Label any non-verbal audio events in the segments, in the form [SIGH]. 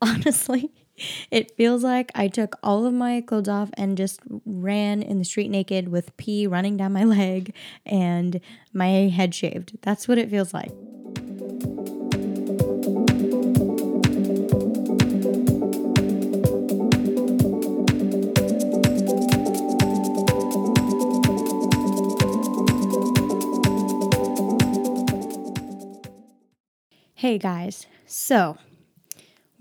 [LAUGHS] Honestly, it feels like I took all of my clothes off and just ran in the street naked with pee running down my [LAUGHS] leg and my head shaved. That's what it feels like. Hey guys, so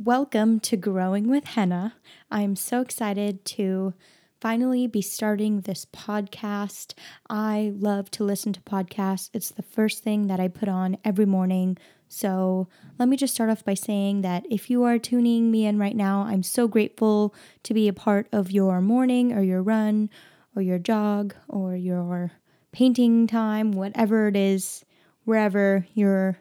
welcome to Growing with Henna. I'm so excited to finally be starting this podcast. I love to listen to podcasts, it's the first thing that I put on every morning. So, let me just start off by saying that if you are tuning me in right now, I'm so grateful to be a part of your morning or your run or your jog or your painting time, whatever it is, wherever you're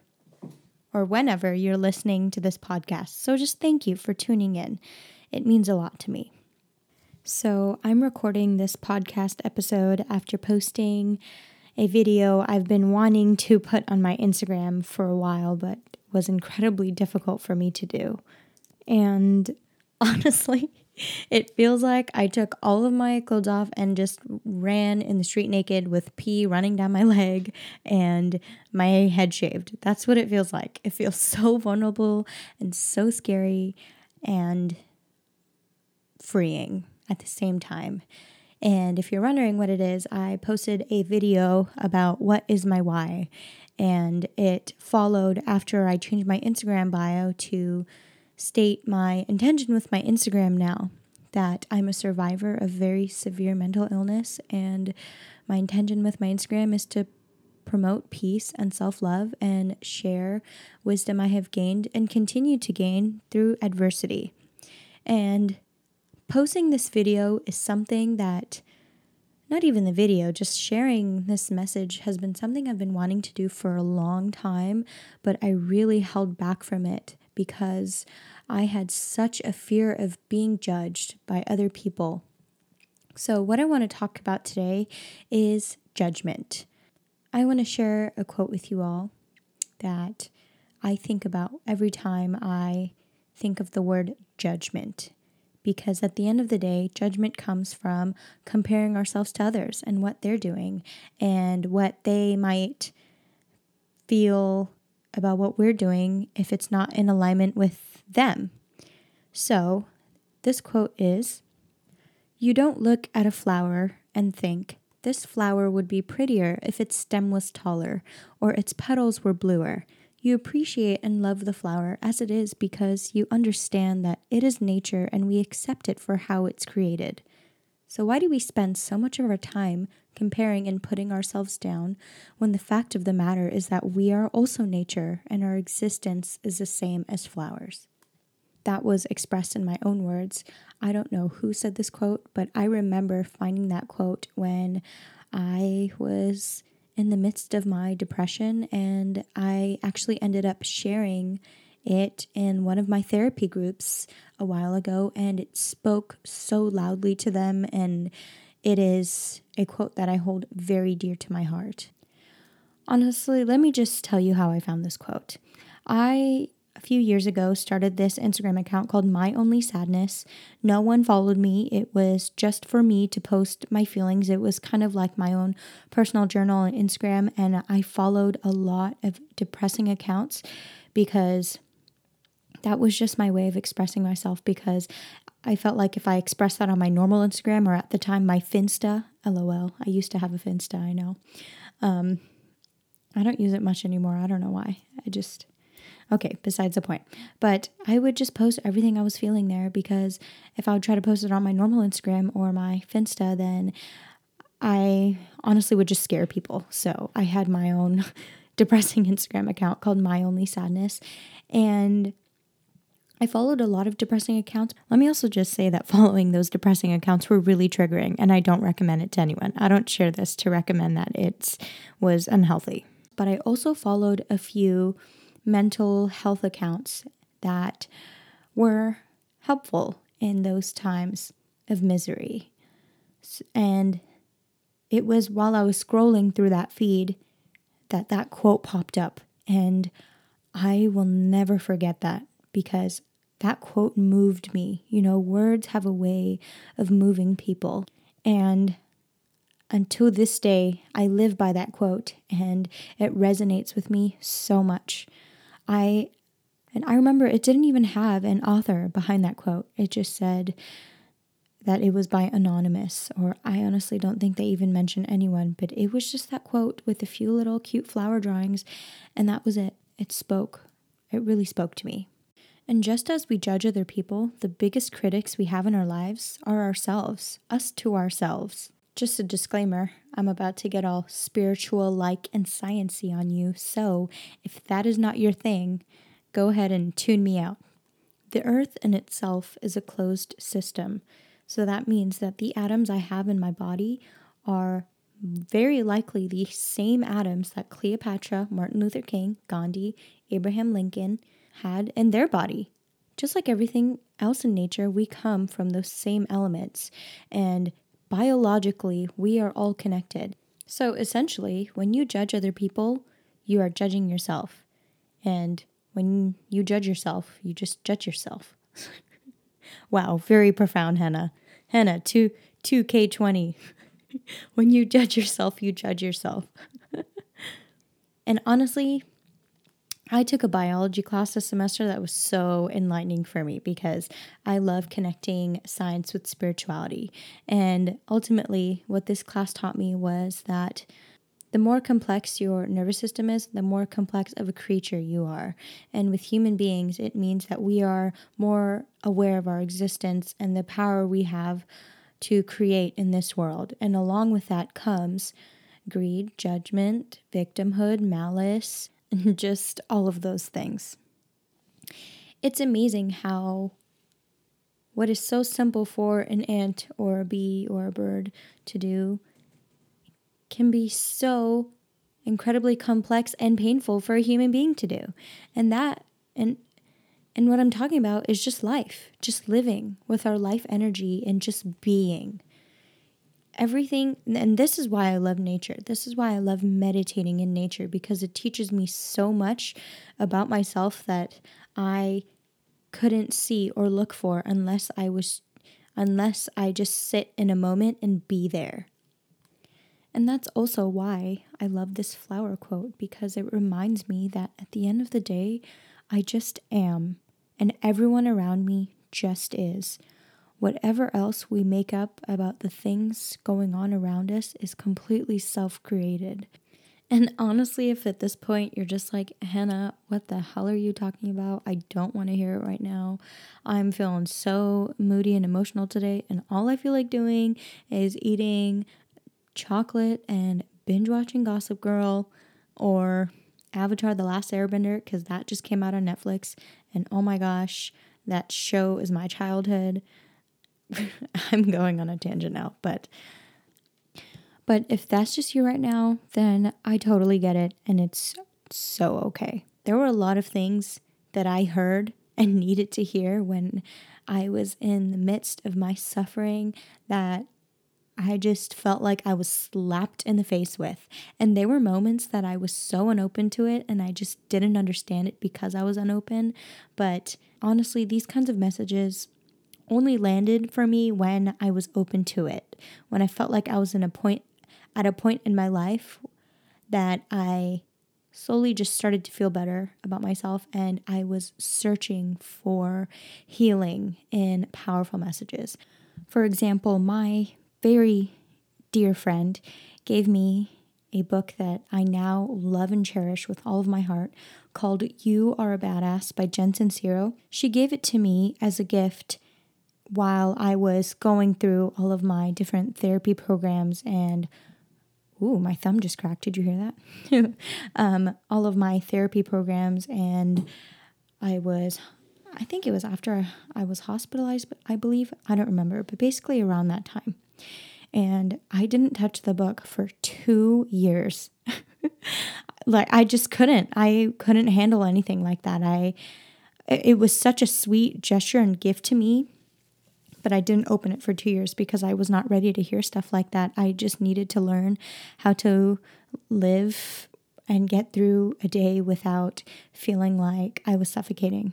or whenever you're listening to this podcast. So just thank you for tuning in. It means a lot to me. So, I'm recording this podcast episode after posting a video I've been wanting to put on my Instagram for a while, but was incredibly difficult for me to do. And [LAUGHS] honestly, it feels like I took all of my clothes off and just ran in the street naked with pee running down my [LAUGHS] leg and my head shaved. That's what it feels like. It feels so vulnerable and so scary and freeing at the same time. And if you're wondering what it is, I posted a video about what is my why. And it followed after I changed my Instagram bio to state my intention with my Instagram now that I'm a survivor of very severe mental illness, and my intention with my Instagram is to promote peace and self love and share wisdom I have gained and continue to gain through adversity. And posting this video is something that, not even the video, just sharing this message has been something I've been wanting to do for a long time, but I really held back from it because I had such a fear of being judged by other people. So, what I want to talk about today is judgment. I want to share a quote with you all that I think about every time I think of the word judgment. Because at the end of the day, judgment comes from comparing ourselves to others and what they're doing and what they might feel about what we're doing if it's not in alignment with them. So, this quote is You don't look at a flower and think, this flower would be prettier if its stem was taller or its petals were bluer. You appreciate and love the flower as it is because you understand that it is nature and we accept it for how it's created. So, why do we spend so much of our time comparing and putting ourselves down when the fact of the matter is that we are also nature and our existence is the same as flowers? That was expressed in my own words. I don't know who said this quote, but I remember finding that quote when I was in the midst of my depression and I actually ended up sharing it in one of my therapy groups a while ago, and it spoke so loudly to them. And it is a quote that I hold very dear to my heart. Honestly, let me just tell you how I found this quote. I a few years ago started this Instagram account called My Only Sadness. No one followed me. It was just for me to post my feelings. It was kind of like my own personal journal on Instagram and I followed a lot of depressing accounts because that was just my way of expressing myself because I felt like if I expressed that on my normal Instagram or at the time my Finsta, lol, I used to have a Finsta, I know. Um, I don't use it much anymore. I don't know why. I just, okay, besides the point. But I would just post everything I was feeling there because if I would try to post it on my normal Instagram or my Finsta, then I honestly would just scare people. So I had my own [LAUGHS] depressing Instagram account called My Only Sadness. And I followed a lot of depressing accounts. Let me also just say that [LAUGHS] following those depressing accounts were really triggering, and I don't recommend it to anyone. I don't share this to recommend that it was unhealthy. But I also followed a few mental health accounts that were helpful in those times of misery. And it was while I was scrolling through that feed that that quote popped up. And I will never forget that because that quote moved me. You know, words have a way of moving people. And until this day, I live by that quote and it resonates with me so much. I and I remember it didn't even have an author behind that quote. It just said that it was by anonymous or I honestly don't think they even mentioned anyone, but it was just that quote with a few little cute flower drawings and that was it. It spoke. It really spoke to me. And just as we judge other people, the biggest critics we have in our lives are ourselves, us to ourselves. Just a disclaimer I'm about to get all spiritual like and sciency on you, so if that is not your thing, go ahead and tune me out. The earth in itself is a closed system, so that means that the atoms I have in my body are very likely the same atoms that Cleopatra, Martin Luther King, Gandhi, Abraham Lincoln, had in their body. Just like everything else in nature, we come from those same elements, and biologically, we are all connected. So essentially, when you judge other people, you are judging yourself. And when you judge yourself, you just judge yourself. [LAUGHS] wow, very profound, Henna. Henna, 2 2K20. [LAUGHS] when you judge yourself, you judge yourself. [LAUGHS] and honestly, I took a biology class this semester that was so enlightening for me because I love connecting science with spirituality. And ultimately, what this class taught me was that the more complex your nervous system is, the more complex of a creature you are. And with human beings, it means that we are more aware of our existence and the power we have to create in this world. And along with that comes greed, judgment, victimhood, malice [LAUGHS] just all of those things. It's amazing how what is so simple for an ant or a bee or a bird to do can be so incredibly complex and painful for a human being to do. And that and and what I'm talking about is just life, just living with our life energy and just being everything and this is why I love nature. This is why I love meditating in nature because it teaches me so much about myself that I couldn't see or look for unless I was unless I just sit in a moment and be there. And that's also why I love this flower quote because it reminds me that at the end of the day, I just am, and everyone around me just is. Whatever else we make up about the things going on around us is completely self created. And honestly, if at this point you're just like, Henna, what the hell are you talking about? I don't want to hear it right now. I'm feeling so moody and emotional today, and all I feel like doing is eating chocolate and binge watching Gossip Girl or Avatar The Last Airbender because that just came out on Netflix. And oh my gosh, that show is my childhood. [LAUGHS] I'm going on a tangent now, but but if that's just you right now, then I totally get it and it's so okay. There were a lot of things that I heard [LAUGHS] and needed to hear when I was in the midst of my suffering that I just felt like I was slapped in the face with. And there were moments that I was so unopen to it and I just didn't understand it because I was unopen. But honestly, these kinds of messages only landed for me when I was open to it. When I felt like I was in a point at a point in my life that I slowly just started to feel better about myself and I was searching for healing in powerful messages. For example, my very dear friend gave me a book that I now love and cherish with all of my heart called You Are a Badass by Jen Sincero. She gave it to me as a gift while I was going through all of my different therapy programs and ooh, my thumb just cracked. Did you hear that? [LAUGHS] um, all of my therapy programs, and I was, I think it was after I was hospitalized, but I believe I don't remember, but basically around that time. And I didn't touch the book for two years. [LAUGHS] like I just couldn't. I couldn't handle anything like that. I it was such a sweet gesture and gift to me but I didn't open it for two years because I was not ready to hear stuff like that. I just needed to learn how to live and get through a day without feeling like I was suffocating.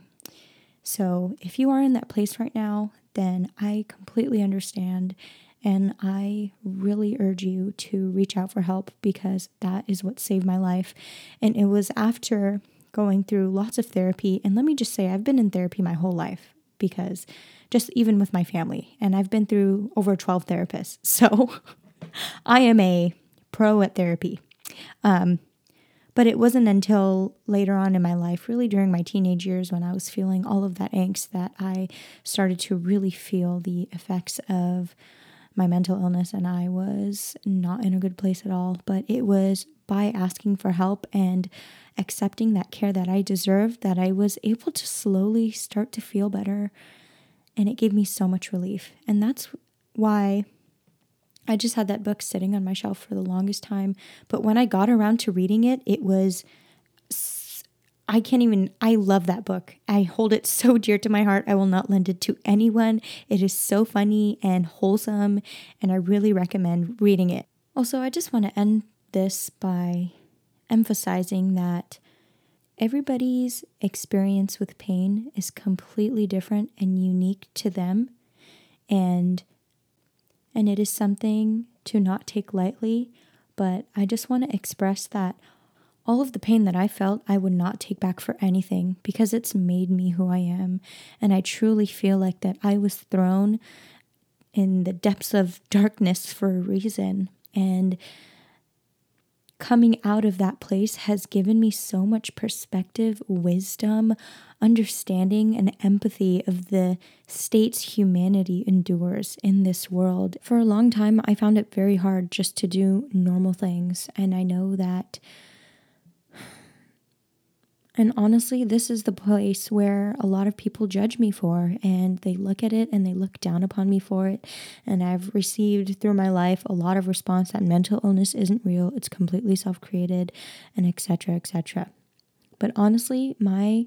So if you are in that place right now, then I completely understand. And I really urge you to reach out for help because that is what saved my life. And it was after going through lots of therapy. And let me just say, I've been in therapy my whole life because just even with my family, and I've been through over 12 therapists. [LAUGHS] So I am a pro at therapy. Um, but it wasn't until later on in my life, really during my teenage years, when I was feeling all of that angst, that I started to really feel the effects of my mental illness. And I was not in a good place at all. But it was by asking for help and accepting that care that I deserved that I was able to slowly start to feel better. And it gave me so much relief. And that's why I just had that book sitting on my shelf for the longest time. But when I got around to reading it, it was, I can't even, I love that book. I hold it so dear to my heart. I will not lend it to anyone. It is so funny and wholesome, and I really recommend reading it. Also, I just want to end this by emphasizing that everybody's experience with pain is completely different and unique to them. And and it is something to not take lightly, but I just want to express that all of the pain that I felt, I would not take back for anything because it's made me who I am. And I truly feel like that I was thrown in the depths of darkness for a reason. And coming out of that place has given me so much perspective, wisdom, understanding, and empathy of the states humanity endures in this world. For a long time, I found it very hard just to do normal things, and I know that and honestly, this is the place where a lot of people judge me for, and they look at it and they look down upon me for it. And I've received through my life a lot of response that mental illness isn't real, it's completely self created, and etc. etc. But honestly, my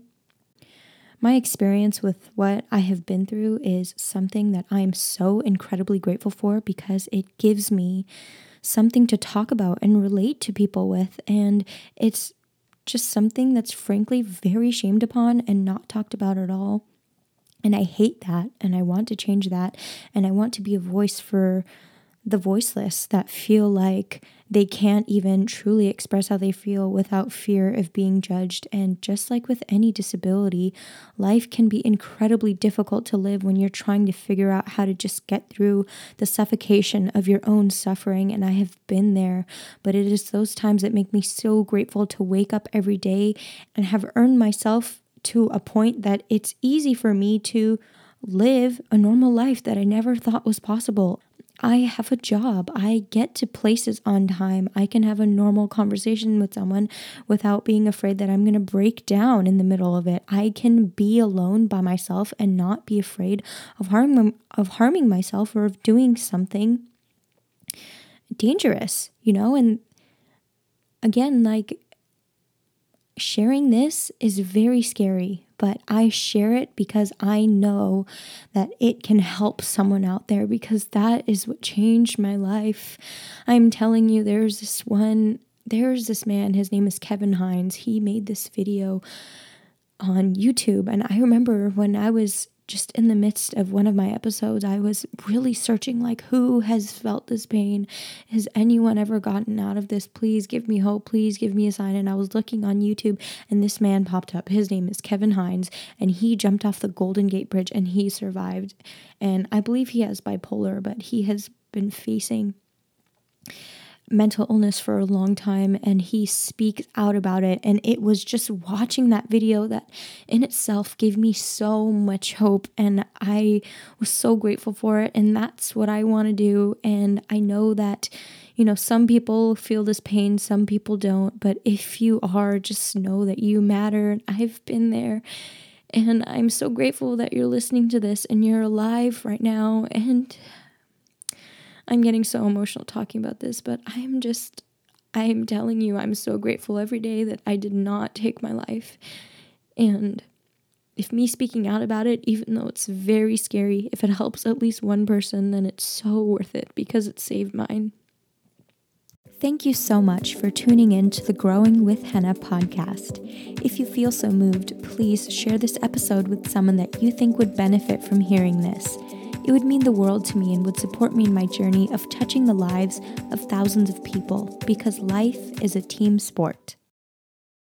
my experience with what I have been through is something that I am so incredibly grateful for because it gives me something to talk about and relate to people with. And it's just something that's frankly very shamed upon and not talked about at all. And I hate that. And I want to change that. And I want to be a voice for the voiceless that feel like they can't even truly express how they feel without fear of being judged. And just like with any disability, life can be incredibly difficult to live when you're trying to figure out how to just get through the suffocation of your own suffering. And I have been there, but it is those times that make me so grateful to wake up every day and have earned myself to a point that it's easy for me to live a normal life that I never thought was possible. I have a job. I get to places on time. I can have a normal conversation with someone without being afraid that I'm going to break down in the middle of it. I can be alone by myself and not be afraid of harming of harming myself or of doing something dangerous, you know? And again, like sharing this is very scary but I share it because I know that it can help someone out there because that is what changed my life. I'm telling you, there's this one, there's this man, his name is Kevin Hines. He made this video on YouTube. And I remember when I was just in the midst of one of my episodes, I was really searching like, who has felt this pain? Has anyone ever gotten out of this? Please give me hope. Please give me a sign. And I was looking on YouTube, and this man popped up. His name is Kevin Hines, and he jumped off the Golden Gate Bridge and he survived. And I believe he has bipolar, but he has been facing mental illness for a long time and he speaks out about it. And it was just watching that video that in itself gave me so much hope. And I was so grateful for it. And that's what I want to do. And I know that, you know, some people feel this pain, some people don't. But if you are, just know that you matter. I've been there. And I'm so grateful that you're listening to this and you're alive right now. And I'm getting so emotional talking about this, but I am just, I am telling you, I'm so grateful every day that I did not take my life. And if me speaking out about it, even though it's very scary, if it helps at least one person, then it's so worth it because it saved mine. Thank you so much for tuning in to the Growing with Henna podcast. If you feel so moved, please share this episode with someone that you think would benefit from hearing this. It would mean the world to me and would support me in my journey of touching the lives of thousands of people because life is a team sport.